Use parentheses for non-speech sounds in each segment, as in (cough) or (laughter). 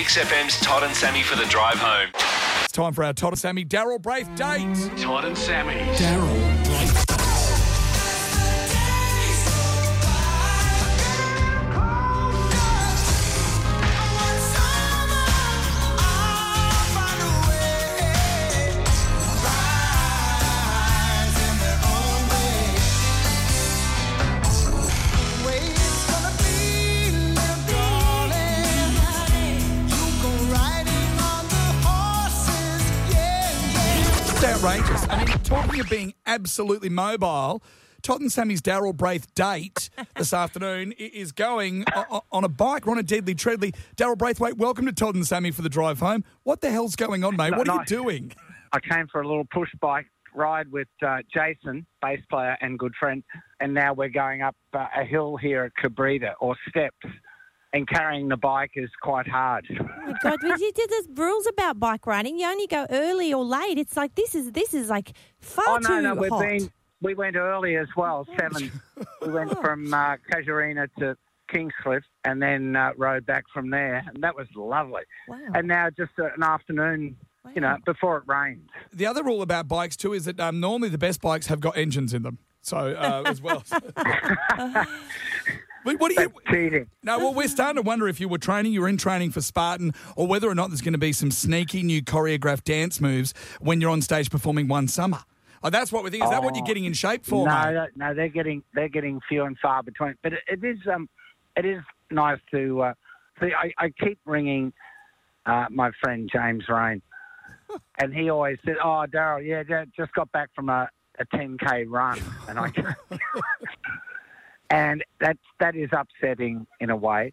Mix FM's Todd and Sammy for the drive home. It's time for our Todd and Sammy Daryl Braith date. Todd and Sammy. Daryl It's outrageous. I mean, talking of being absolutely mobile, Todd and Sammy's Daryl Braith date this afternoon is going on a bike. We're on a deadly treadly. Daryl Braithwaite, welcome to Todd and Sammy for the drive home. What the hell's going on, mate? What are you doing? I came for a little push bike ride with uh, Jason, bass player and good friend, and now we're going up uh, a hill here at Cabarita or steps, and carrying the bike is quite hard. Oh my God, did there's rules about bike riding. You only go early or late. It's like this is this is like far oh no, too no, we've hot. been we went early as well. Seven, we went from uh, Casuarina to Kingscliff, and then uh, rode back from there, and that was lovely. Wow. And now just uh, an afternoon, you know, before it rains. The other rule about bikes, too, is that um, normally the best bikes have got engines in them. So, uh, as well. (laughs) (laughs) What are you. That's cheating. No, well, we're starting to wonder if you were training, you were in training for Spartan, or whether or not there's going to be some sneaky new choreographed dance moves when you're on stage performing one summer. Oh, that's what we think. Is that what you're Oh, getting in shape for, no, no, no, they're getting they're getting few and far between. But it, it is um, it is nice to uh, see. I, I keep ringing uh, my friend James Reyne, (laughs) and he always said, "Oh, Daryl, yeah, yeah, just got back from a, a 10k run," and I. (laughs) And that that is upsetting in a way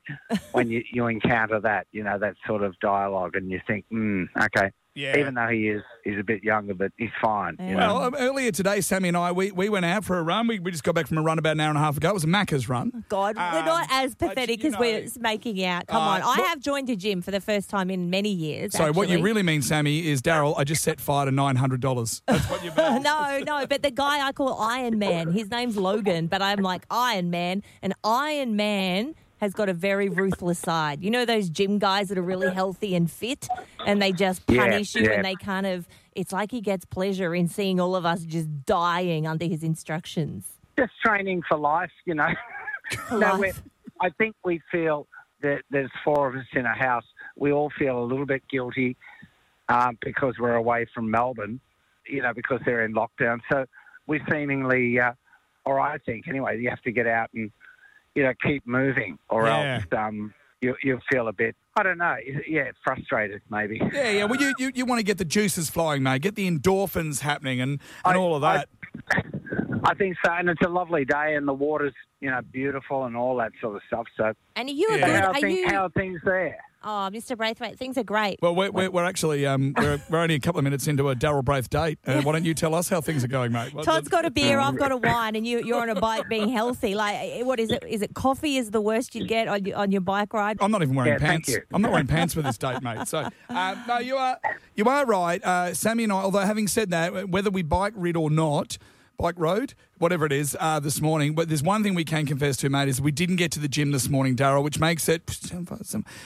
when you, you encounter that, you know, that sort of dialogue, and you think, hmm, okay, Yeah. even though he is he's a bit younger, but he's fine. You know? Well, um, earlier today, Sammy and I, we, we went out for a run. We, we just got back from a run about an hour and a half ago. It was a Macca's run. God, we're Um, not as pathetic you as we're making out. Come Uh, on, I what- have joined a gym for the first time in many years. So what you really mean, Sammy, is Daryl, I just set fire to $900. That's what you mean. (laughs) no, no, but the guy I call Iron Man, his name's Logan, but I'm like Iron Man, and Iron Man has got a very ruthless side. You know those gym guys that are really healthy and fit, and they just Yeah, punish you, yeah. and they kind of. It's like he gets pleasure in seeing all of us just dying under his instructions. just training for life, you know. no, life. we're, I think we feel that there's four of us in a house. We all feel a little bit guilty um, because we're away from Melbourne, you know, because they're in lockdown. So we seemingly, uh, or I think anyway, you have to get out and, you know, keep moving, or Yeah. else um, you you feel a bit, I don't know, yeah, frustrated maybe. Yeah, yeah. Well, you, you, you want to get the juices flowing, mate. Get the endorphins happening and, and I- all of that. I think so, and it's a lovely day, and the water's you know beautiful and all that sort of stuff. So, And are you a Yeah. good? how, Are are thing, you? how are things there? Oh, Mr. Braithwaite, things are great. well, we're, we're, we're actually um, we're, we're only a couple of minutes into a Daryl Braith date. Uh, why don't you tell us how things are going, mate? Todd's got a beer, I've got a (laughs) wine, and you, you're on a bike being healthy. Like, eh, what is it? Is it coffee is the worst you'd get on your, on your bike ride? I'm not even wearing Yeah, thank pants. you. I'm not wearing pants for this date, mate. So, uh, no, you are you are right, uh, Sammy and I. Although having said that, whether we bike rid or not, bike road, whatever it is, uh, this morning. But there's one thing we can confess to, mate, is we didn't get to the gym this morning, Daryl, which makes it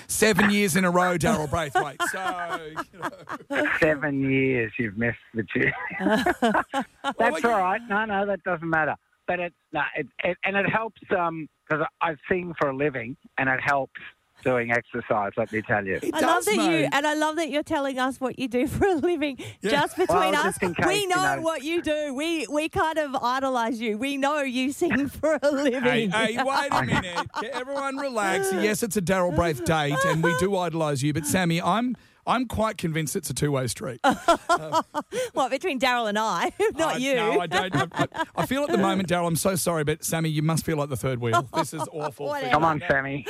seven years in a row, Daryl Braithwaite. So, you know, Seven years you've missed the gym. (laughs) That's all right. No, no, that doesn't matter. But it, no, it, it and it helps because I sing for a living, and it helps doing exercise. Let me tell you. it I does, love that you, and I love that you're telling us what you do (laughs) for a living. Just between Well, us, just case, we you know, know. what you do. We we kind of idolize you. We know you sing (laughs) for a Hey, living. hey, (laughs) wait a minute. Everyone relax. Yes, it's a Daryl Braith date, and we do idolise you. But Sammy, I'm I'm quite convinced it's a two way street. (laughs) Um, what between Daryl and I, (laughs) not I- you. No, I don't. I, I- I feel at the moment, Daryl. I'm so sorry, but Sammy, you must feel like the third wheel. (laughs) This is awful. Come on, Sammy.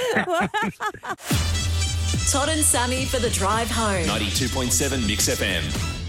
Todd and Sammy for the drive home. 92.7 Mix FM.